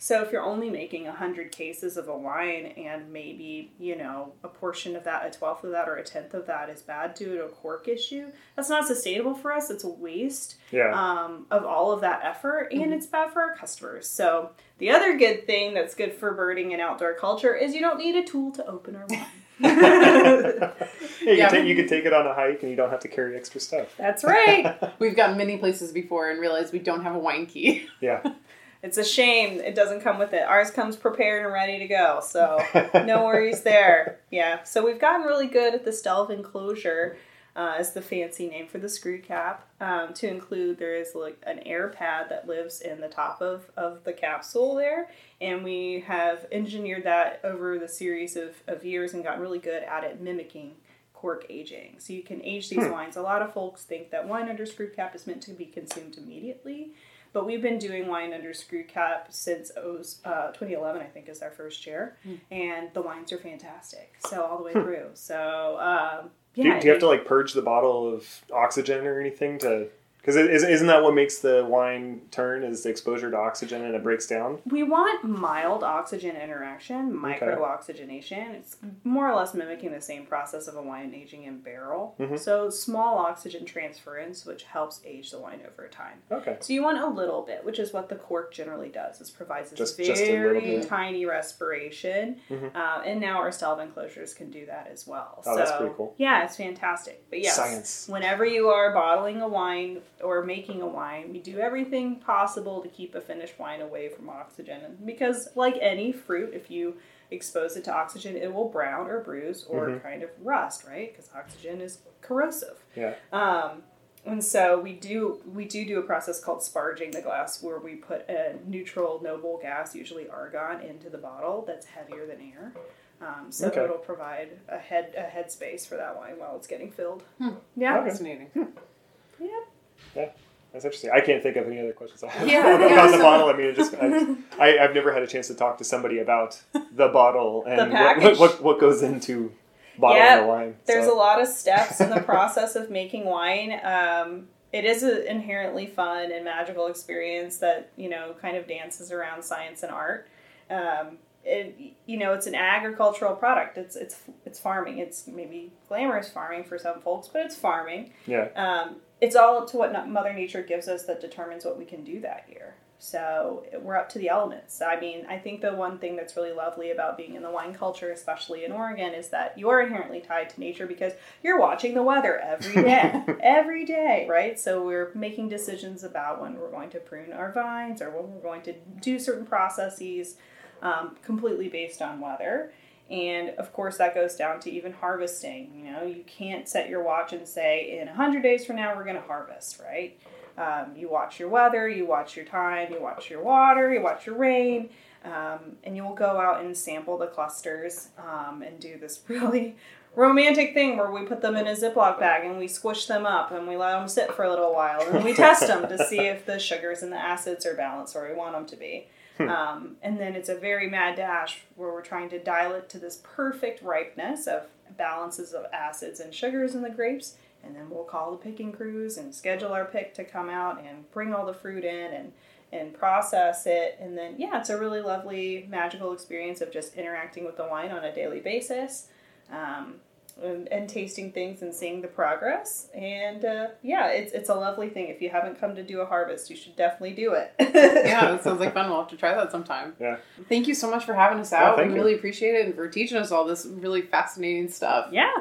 So if you're only making 100 cases of a wine and maybe, you know, a portion of that, a twelfth of that, or a tenth of that is bad due to a cork issue, that's not sustainable for us. It's a waste
Yeah.
um, of all of that effort, and it's bad for our customers. So the other good thing that's good for birding and outdoor culture is you don't need a tool to open our wine.
yeah, you,
Yeah.
Can take, you can take it on a hike and you don't have to carry extra stuff.
that's right.
We've gone many places before and realized we don't have a wine key.
Yeah.
It's a shame it doesn't come with it. Ours comes prepared and ready to go, so no worries there. Yeah, so we've gotten really good at the Stelvin closure, uh, is the fancy name for the screw cap. Um, to include, there is like an air pad that lives in the top of, of the capsule there, and we have engineered that over the series of, of years and gotten really good at it mimicking cork aging. So you can age these wines. A lot of folks think that wine under screw cap is meant to be consumed immediately. But we've been doing wine under screw cap since oh, uh, 2011, I think, is our first year, and the wines are fantastic. So all the way through. So um,
Do,
yeah,
do you have to like purge the bottle of oxygen or anything to? Because isn't that what makes the wine turn? Is the exposure to oxygen and it breaks down?
We want mild oxygen interaction, micro oxygenation. It's more or less mimicking the same process of a wine aging in barrel.
Mhm.
So small oxygen transference, which helps age the wine over time.
Okay.
So you want a little bit, which is what the cork generally does. It provides this
Just-
very
just
tiny respiration,
Mhm.
uh, and now our Stelvin closures can do that as well.
Oh,
so
that's pretty cool.
yeah, it's fantastic. But yes,
Science.
whenever you are bottling a wine or making a wine, we do everything possible to keep a finished wine away from oxygen. And because, like any fruit, if you expose it to oxygen, it will brown or bruise or
Mhm.
kind of rust, right? Because oxygen is corrosive.
Yeah.
Um, and so we do we do do a process called sparging the glass, where we put a neutral noble gas, usually argon, into the bottle that's heavier than air. Um, so
Okay.
it'll provide a head a head space for that wine while it's getting filled.
Hmm.
Yeah.
Okay.
Fascinating.
Yep.
That's interesting. I can't think of any other questions I have
Yeah,
about
yeah,
the
so-
bottle. I mean, just, I, I, I've never had a chance to talk to somebody about the bottle and what, what, what what goes into bottling
Yeah,
the wine.
There's
so.
a lot of steps in the process of making wine. Um, it is an inherently fun and magical experience that you know kind of dances around science and art. Um, it, you know, it's an agricultural product. It's it's it's farming. It's maybe glamorous farming for some folks, but it's farming.
yeah.
Um, it's all up to what Mother Nature gives us that determines what we can do that year. So we're up to the elements. I mean, I think the one thing that's really lovely about being in the wine culture, especially in Oregon, is that you're inherently tied to nature because you're watching the weather every day, every day, right? So we're making decisions about when we're going to prune our vines or when we're going to do certain processes um, completely based on weather. And of course, that goes down to even harvesting. You know, you can't set your watch and say, in 100 days from now, we're going to harvest, right? Um, you watch your weather, you watch your time, you watch your water, you watch your rain, um, and you'll go out and sample the clusters um, and do this really romantic thing where we put them in a Ziploc bag and we squish them up and we let them sit for a little while and we test them to see if the sugars and the acids are balanced where we want them to be. Um, and then it's a very mad dash where we're trying to dial it to this perfect ripeness of balances of acids and sugars in the grapes. And then we'll call the picking crews and schedule our pick to come out and bring all the fruit in and and process it. And then yeah, it's a really lovely magical experience of just interacting with the wine on a daily basis. Um, and, and tasting things and seeing the progress. And uh, yeah, it's it's a lovely thing. If you haven't come to do a harvest, you should definitely do it.
yeah, that sounds like fun. We'll have to try that sometime.
Yeah.
Thank you so much for having us out.
thank
we
you.
really appreciate it and for teaching us all this really fascinating stuff.
Yeah.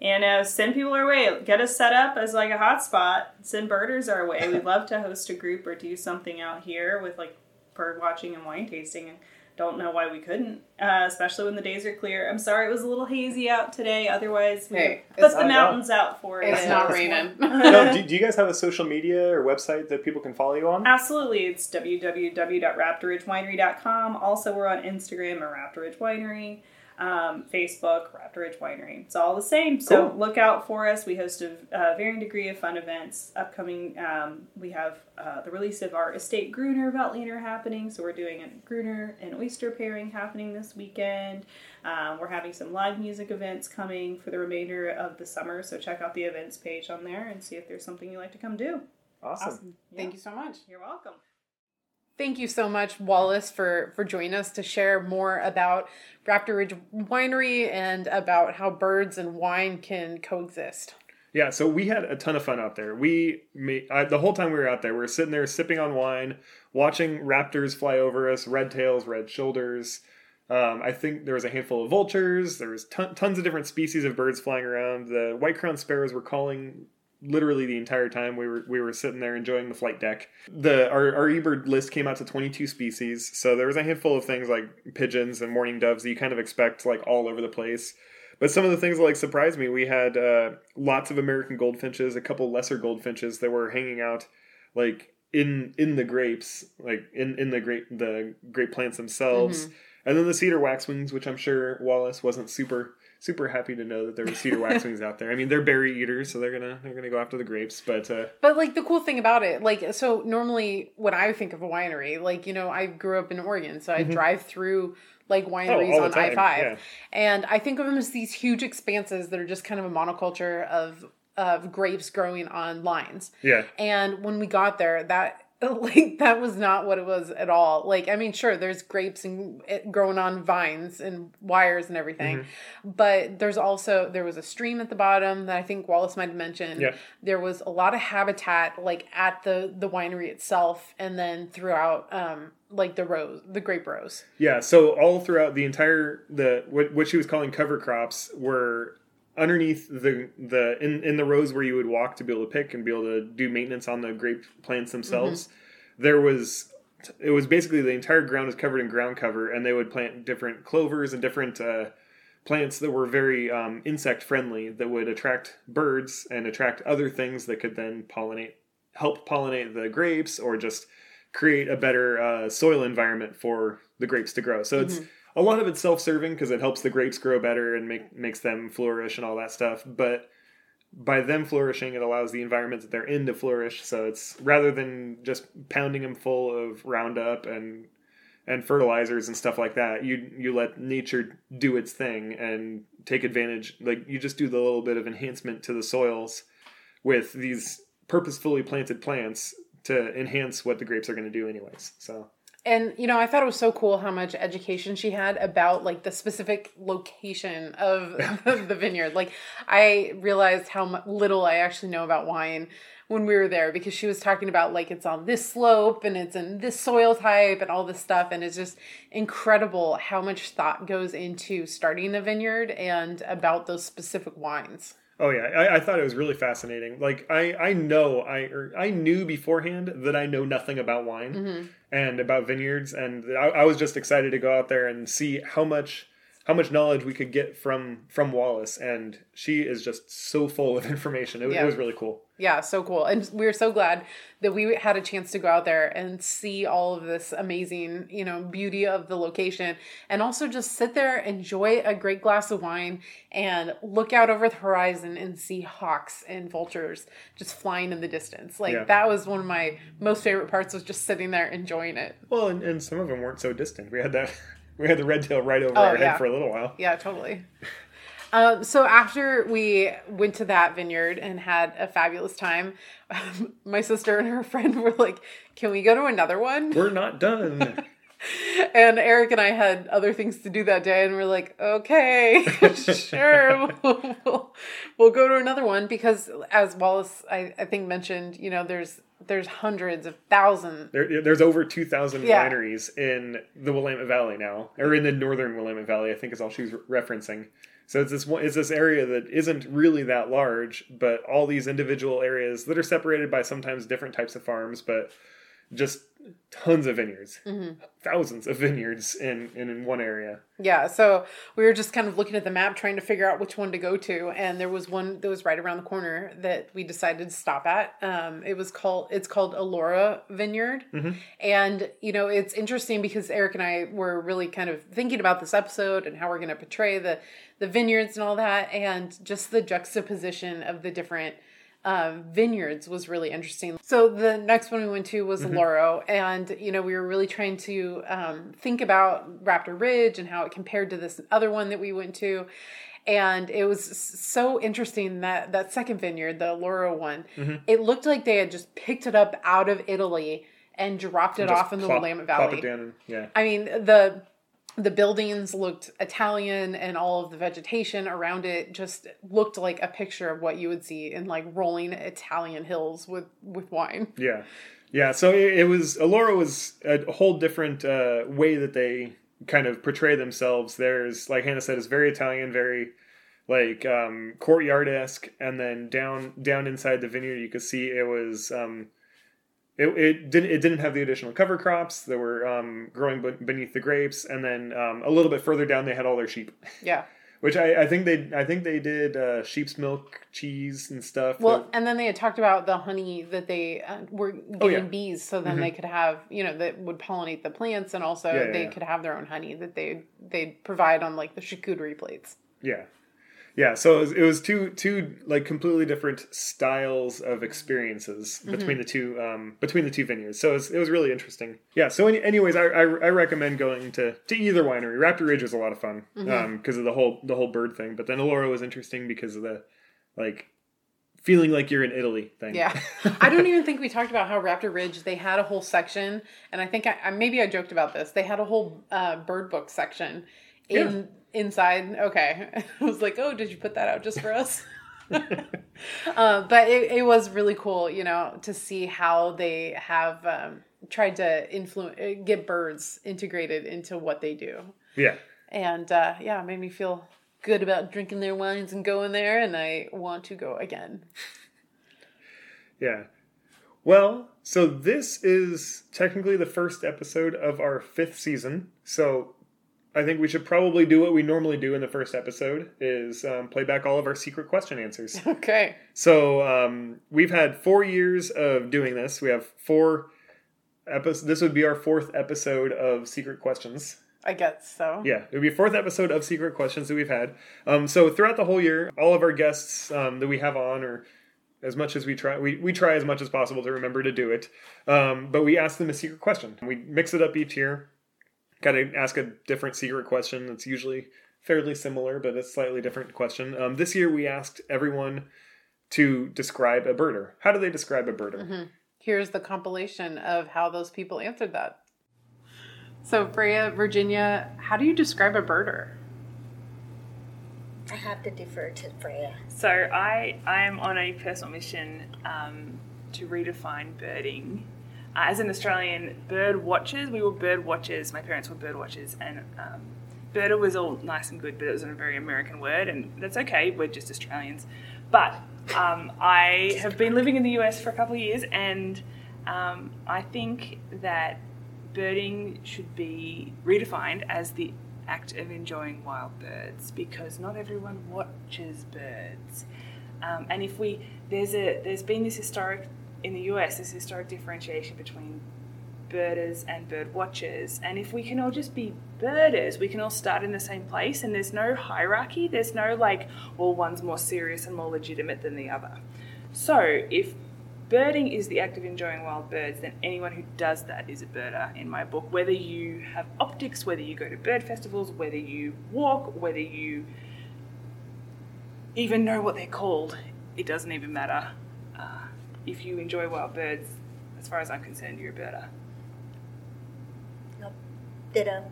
And uh, send people our way. Get us set up as like a hotspot. Send birders our way. We'd love to host a group or do something out here with like bird watching and wine tasting. And don't know why we couldn't, uh, especially when the days are clear. I'm sorry it was a little hazy out today. Otherwise, we
Hey,
put the mountains out for it.
It's not raining.
no, do, do you guys have a social media or website that people can follow you on?
Absolutely. It's www.raptorridgewinery.com. Also, we're on Instagram at Raptor Ridge Winery, um, Facebook, Raptor Ridge Winery. It's all the same. So
Cool.
look out for us. We host a, uh varying degree of fun events. Upcoming, um, we have uh, the release of our Estate Gruner Veltliner happening. So we're doing a Gruner and oyster pairing happening this weekend. Um, we're having some live music events coming for the remainder of the summer. So check out the events page on there and see if there's something you'd like to come do.
Awesome.
Awesome. Thank you so much.
You're welcome.
Thank you so much, Wallace, for for joining us to share more about Raptor Ridge Winery and about how birds and wine can coexist.
Yeah, so we had a ton of fun out there. We me I, the whole time we were out there, we were sitting there sipping on wine, watching raptors fly over us, red tails, red shoulders. Um, I think there was a handful of vultures. There was ton, tons of different species of birds flying around. The white crowned sparrows were calling literally the entire time we were we were sitting there enjoying the flight deck. The our our eBird list came out to 22 species, so there was a handful of things like pigeons and mourning doves that you kind of expect like all over the place. But some of the things that like surprised me, we had uh, lots of American goldfinches, a couple lesser goldfinches that were hanging out like in in the grapes, like in in the grape the grape plants themselves. And then the cedar waxwings, which I'm sure Wallace wasn't super super happy to know that there were cedar waxwings out there. I mean, they're berry eaters, so they're gonna they're gonna go after the grapes. But uh,
But like the cool thing about it, like so normally when I think of a winery, like you know I grew up in Oregon, so I drive through like wineries
Mm-hmm. Oh,
on I five,
yeah.
and I think of them as these huge expanses that are just kind of a monoculture of of grapes growing on lines.
yeah,
And when we got there, that like that was not what it was at all. Like I mean, sure, there's grapes and it growing on vines and wires and everything,
Mm-hmm.
but there's also there was a stream at the bottom that I think Wallace might have mentioned.
Yeah.
There was a lot of habitat like at the the winery itself, and then throughout um like the rows, the grape rows.
yeah. So all throughout the entire the what what she was calling cover crops were underneath the the in in the rows where you would walk to be able to pick and be able to do maintenance on the grape plants themselves. There was it was basically the entire ground was covered in ground cover, and they would plant different clovers and different. Uh, plants that were very um, insect friendly that would attract birds and attract other things that could then pollinate help pollinate the grapes or just create a better uh, soil environment for the grapes to grow so it's a lot of it's self-serving because it helps the grapes grow better and make makes them flourish and all that stuff but by them flourishing it allows the environment that they're in to flourish so it's rather than just pounding them full of roundup and and fertilizers and stuff like that. You you let nature do its thing and take advantage. Like you just do the little bit of enhancement to the soils with these purposefully planted plants to enhance what the grapes are going to do anyways. So
And you know, I thought it was so cool how much education she had about like the specific location of the vineyard. Like I realized how little I actually know about wine when we were there because she was talking about like it's on this slope and it's in this soil type and all this stuff and it's just incredible how much thought goes into starting a vineyard and about those specific wines.
Oh yeah, I, I thought it was really fascinating. Like I, I know I or I knew beforehand that I know nothing about wine mm-hmm. and about vineyards, and I, I was just excited to go out there and see how much how much knowledge we could get from from Wallace. And she is just so full of information. It, was-
Yeah.
it was really cool.
Yeah, so cool. And we are so glad that we had a chance to go out there and see all of this amazing, you know, beauty of the location and also just sit there, enjoy a great glass of wine and look out over the horizon and see hawks and vultures just flying in the distance. Like
Yeah.
that was one of my most favorite parts was just sitting there enjoying it.
Well, and, and some of them weren't so distant. We had that. We had the red tail right over
Oh,
our
yeah.
head for a little while.
Yeah, totally. Um, so after we went to that vineyard and had a fabulous time, my sister and her friend were like, "Can we go to another one?"
We're not done.
and Eric and I had other things to do that day, and we're like, okay, sure, we'll, we'll go to another one because, as Wallace, I, I think mentioned, you know, there's there's hundreds of thousands.
There, there's over 2,000
Yeah.
wineries in the Willamette Valley now, or in the northern Willamette Valley, I think is all she's referencing. So it's this one, it's this area that isn't really that large, but all these individual areas that are separated by sometimes different types of farms, but just tons of vineyards, thousands of vineyards in, in in one area.
Yeah, so we were just kind of looking at the map, trying to figure out which one to go to, and there was one that was right around the corner that we decided to stop at. Um, it was called it's called Alloro Vineyard, and you know it's interesting because Eric and I were really kind of thinking about this episode and how we're going to portray the the vineyards and all that, and just the juxtaposition of the different um, vineyards was really interesting. So the next one we went to was Loro, and you know we were really trying to um, think about Raptor Ridge and how it compared to this other one that we went to. And it was so interesting that that second vineyard, the Loro one, it looked like they had just picked it up out of Italy and dropped it
Just
off in the
plop-
Willamette Valley.
down and- yeah.
I mean the the buildings looked Italian and all of the vegetation around it just looked like a picture of what you would see in like rolling Italian hills with with wine.
Yeah, yeah. So it, it was Alloro was a whole different uh, way that they kind of portray themselves. There's like Hannah said, is very Italian, very like um, courtyard esque, and then down down inside the vineyard, you could see it was. Um, it, it didn't it didn't have the additional cover crops that were um, growing be- beneath the grapes, and then um, a little bit further down they had all their sheep,
Yeah.
which I, I think they I think they did uh, sheep's milk cheese and stuff.
Well,
that-
and then they had talked about the honey that they uh, were giving
Oh, yeah.
bees, so then they could have, you know, that would pollinate the plants, and also
Yeah, yeah,
they could have their own honey that they they provide on like the charcuterie plates.
Yeah, yeah. So it was, it was two two like completely different styles of experiences between the two um, between the two vineyards. So it was, it was really interesting. Yeah. So any, anyways, I, I I recommend going to to either winery. Raptor Ridge was a lot of fun because of the whole the whole bird thing. But then Alloro was interesting because of the like feeling like you're in Italy thing.
Yeah, I don't even think we talked about how Raptor Ridge they had a whole section, and I think I, I maybe I joked about this. They had a whole uh, bird book section in inside. Okay, I was like, oh, did you put that out just for us? uh, but it, it was really cool, you know, to see how they have um, tried to influence get birds integrated into what they do,
yeah.
and uh, yeah, it made me feel good about drinking their wines and going there, and I want to go again.
Yeah. Well, so this is technically the first episode of our fifth season. So I think we should probably do what we normally do in the first episode is um, play back all of our secret question answers.
Okay.
so um, we've had four years of doing this. We have four episodes. This would be our fourth episode of secret questions.
I guess so.
Yeah, it would be fourth episode of Secret Questions that we've had. Um, so throughout the whole year, all of our guests um, that we have on, or as much as we try, we, we try as much as possible to remember to do it. Um, but we ask them a secret question. We mix it up each year. Got to ask a different secret question. That's usually fairly similar, but a slightly different question. Um, this year, we asked everyone to describe a birder. How do they describe a birder?
Here's the compilation of how those people answered that. So, Freya, Virginia, how do you describe a birder?
I have to defer to Freya.
So I I am on a personal mission um, to redefine birding. Uh, as an Australian, bird watchers, we were bird watchers. My parents were bird watchers, and um, birder was all nice and good, but it was a very American word, and that's okay. We're just Australians. But um, I have been living in the US for a couple of years, and um, I think that birding should be redefined as the act of enjoying wild birds because not everyone watches birds. Um, and if we there's a there's been this historic in the US this historic differentiation between birders and bird watchers. And if we can all just be birders, we can all start in the same place and there's no hierarchy. There's no like, well, one's more serious and more legitimate than the other. So if birding is the act of enjoying wild birds, then anyone who does that is a birder in my book. Whether you have optics, whether you go to bird festivals, whether you walk, whether you even know what they're called, it doesn't even matter. If you enjoy wild birds, as far as I'm concerned, you're a birder.
Nope. Ditto.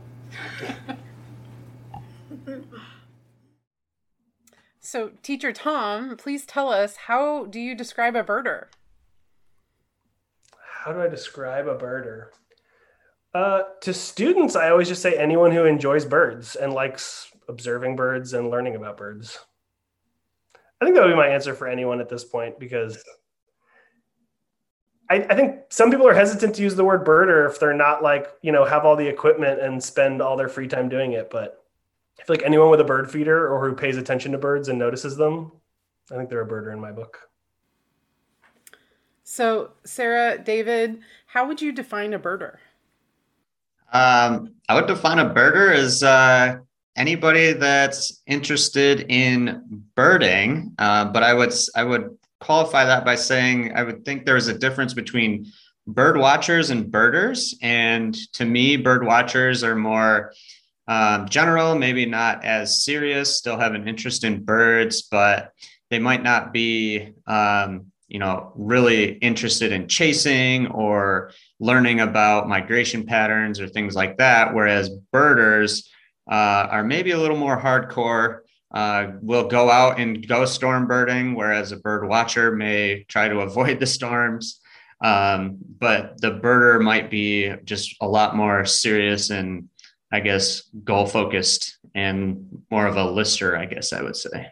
So, teacher Tom, please tell us how do you describe a birder?
How do I describe a birder? Uh, to students, I always just say anyone who enjoys birds and likes observing birds and learning about birds. I think that would be my answer for anyone at this point because I, I think some people are hesitant to use the word birder if they're not like, you know, have all the equipment and spend all their free time doing it. But I feel like anyone with a bird feeder or who pays attention to birds and notices them, I think they're a birder in my book.
So, Sarah, David, how would you define a birder?
Um, I would define a birder as uh, anybody that's interested in birding, uh, but I would I would qualify that by saying I would think there's a difference between bird watchers and birders, and to me, bird watchers are more um, general, maybe not as serious, still have an interest in birds, but they might not be um, you know really interested in chasing or learning about migration patterns or things like that. Whereas birders uh, are maybe a little more hardcore, uh, will go out and go storm birding, whereas a bird watcher may try to avoid the storms. Um, but the birder might be just a lot more serious and I guess goal focused and more of a lister, I guess I would say.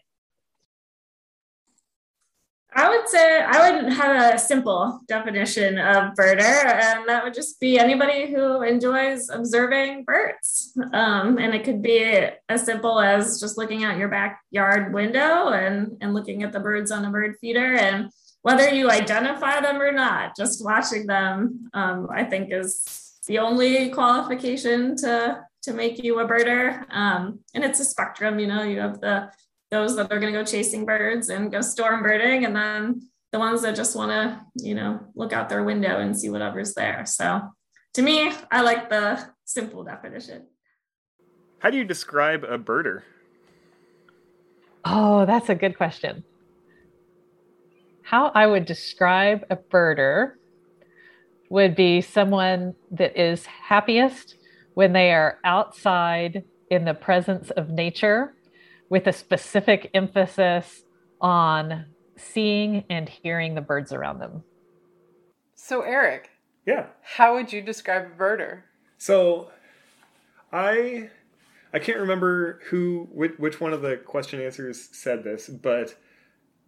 I would say I would have a simple definition of birder, and that would just be anybody who enjoys observing birds. Um, and it could be as simple as just looking out your backyard window and, and looking at the birds on a bird feeder. And whether you identify them or not, just watching them, um, I think, is the only qualification to to make you a birder. Um, and it's a spectrum, you know, you have the those that are going to go chasing birds and go storm birding, and then the ones that just want to, you know, look out their window and see whatever's there. So to me, I like the simple definition.
How do you describe a birder?
Oh, that's a good question. How I would describe a birder would be someone that is happiest when they are outside in the presence of nature with a specific emphasis on seeing and hearing the birds around them.
So, Eric,
Yeah.
how would you describe a birder?
So, I I can't remember who which, which one of the question answers said this, but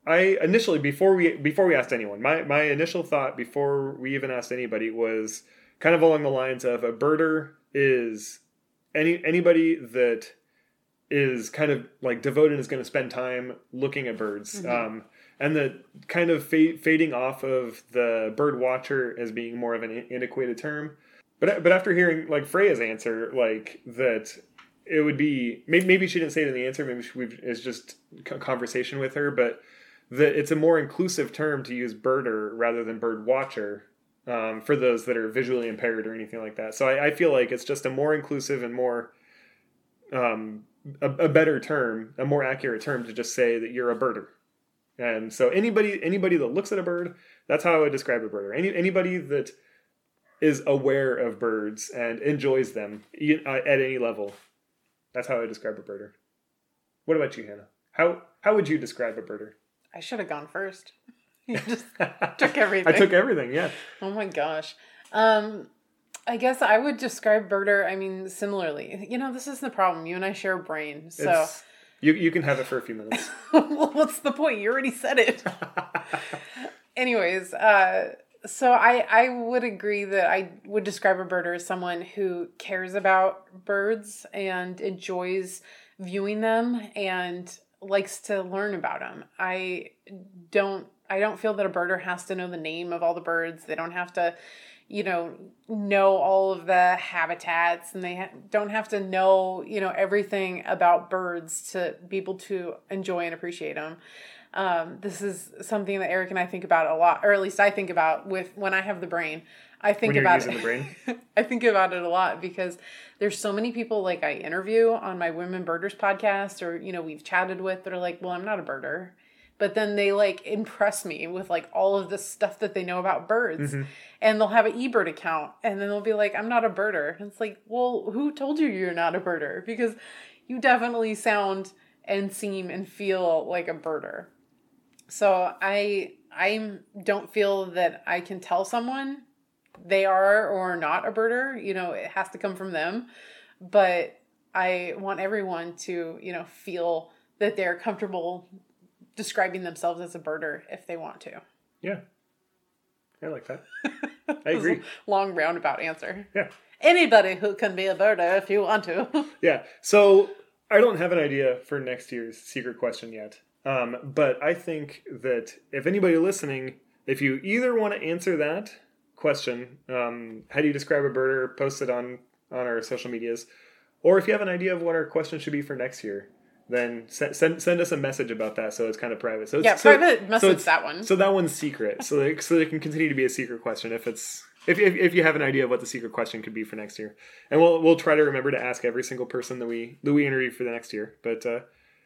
I initially before we before we asked anyone, my my initial thought before we even asked anybody was kind of along the lines of a birder is any anybody that is kind of like devoted is going to spend time looking at birds. Um, and the kind of fa- fading off of the bird watcher as being more of an antiquated term. But but after hearing like Freya's answer, like that, it would be maybe, maybe she didn't say it in the answer. Maybe she, we've, it's just c- conversation with her. But that it's a more inclusive term to use birder rather than bird watcher um, for those that are visually impaired or anything like that. So I, I feel like it's just a more inclusive and more um, a, a better term, a more accurate term to just say that you're a birder. And so anybody anybody that looks at a bird, that's how I would describe a birder. Any anybody that is aware of birds and enjoys them uh, at any level, that's how I describe a birder. What about you, Hannah? How how would you describe a birder?
I should have gone first. You just took everything.
I took everything. Yeah.
Oh my gosh. Um, I guess I would describe birder. I mean, similarly. You know, this isn't the problem. You and I share a brain, so
It's- you you can have it for a few minutes.
well, what's the point? You already said it. Anyways, uh, so I I would agree that I would describe a birder as someone who cares about birds and enjoys viewing them and likes to learn about them. I don't I don't feel that a birder has to know the name of all the birds. They don't have to you know know all of the habitats and they ha- don't have to know you know everything about birds to be able to enjoy and appreciate them um, this is something that eric and i think about a lot or at least i think about with when i have the brain. I think about
using
it
the brain?
i think about it a lot because there's so many people like i interview on my women birders podcast or you know we've chatted with that are like well i'm not a birder but then they like impress me with like all of this stuff that they know about birds.
Mm-hmm.
And they'll have an eBird account and then they'll be like, I'm not a birder. And it's like, well, who told you you're not a birder? Because you definitely sound and seem and feel like a birder. So I I don't feel that I can tell someone they are or not a birder. You know, it has to come from them. But I want everyone to, you know, feel that they're comfortable describing themselves as a birder if they want to.
Yeah. I like that. I agree.
Long roundabout answer.
Yeah.
Anybody who can be a birder if you want to.
Yeah. So I don't have an idea for next year's secret question yet. Um, but I think that if anybody listening, if you either want to answer that question, um, how do you describe a birder, post it on on our social medias, or if you have an idea of what our question should be for next year, then send send, send us a message about that. So it's kind of private. So it's,
yeah,
so-
private
so
message
it's-
that one.
So that one's secret. So they, so they can continue to be a secret question if it's if, if if you have an idea of what the secret question could be for next year, and we'll we'll try to remember to ask every single person that we that we interview for the next year. But uh,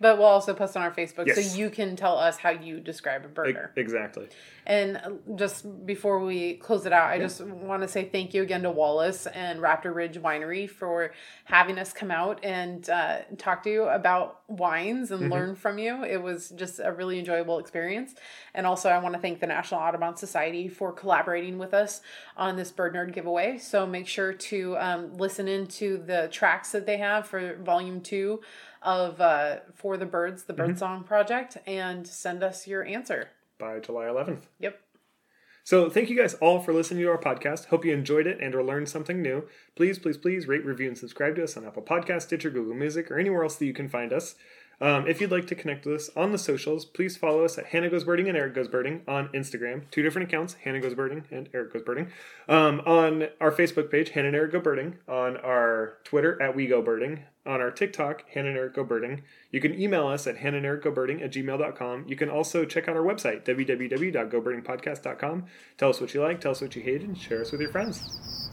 But we'll also post on our Facebook
Yes.
so you can tell us how you describe a burger.
exactly.
And uh, just before we close it out, I just want to say thank you again to Wallace and Raptor Ridge Winery for having us come out and uh, talk to you about wines and learn from you. It was just a really enjoyable experience. And also, I want to thank the National Audubon Society for collaborating with us on this Bird Nerd giveaway. So make sure to um, listen into the tracks that they have for Volume Two of uh, For the Birds, the Birdsong Project, and send us your answer.
By July 11th.
Yep.
So thank you guys all for listening to our podcast. Hope you enjoyed it and or learned something new. Please, please, please rate, review, and subscribe to us on Apple Podcast, Stitcher, Google Music, or anywhere else that you can find us. Um, if you'd like to connect with us on the socials, please follow us at Hannah Goes Birding and Eric Goes Birding on Instagram. Two different accounts, Hannah Goes Birding and Eric Goes Birding. Um, on our Facebook page, Hannah and Eric Go Birding. On our Twitter, at We Go Birding. On our TikTok, Hannah and Eric Go Birding. You can email us at Hannah and Eric Go Birding at gmail.com. You can also check out our website, www.gobirdingpodcast.com. Tell us what you like, tell us what you hate, and share us with your friends.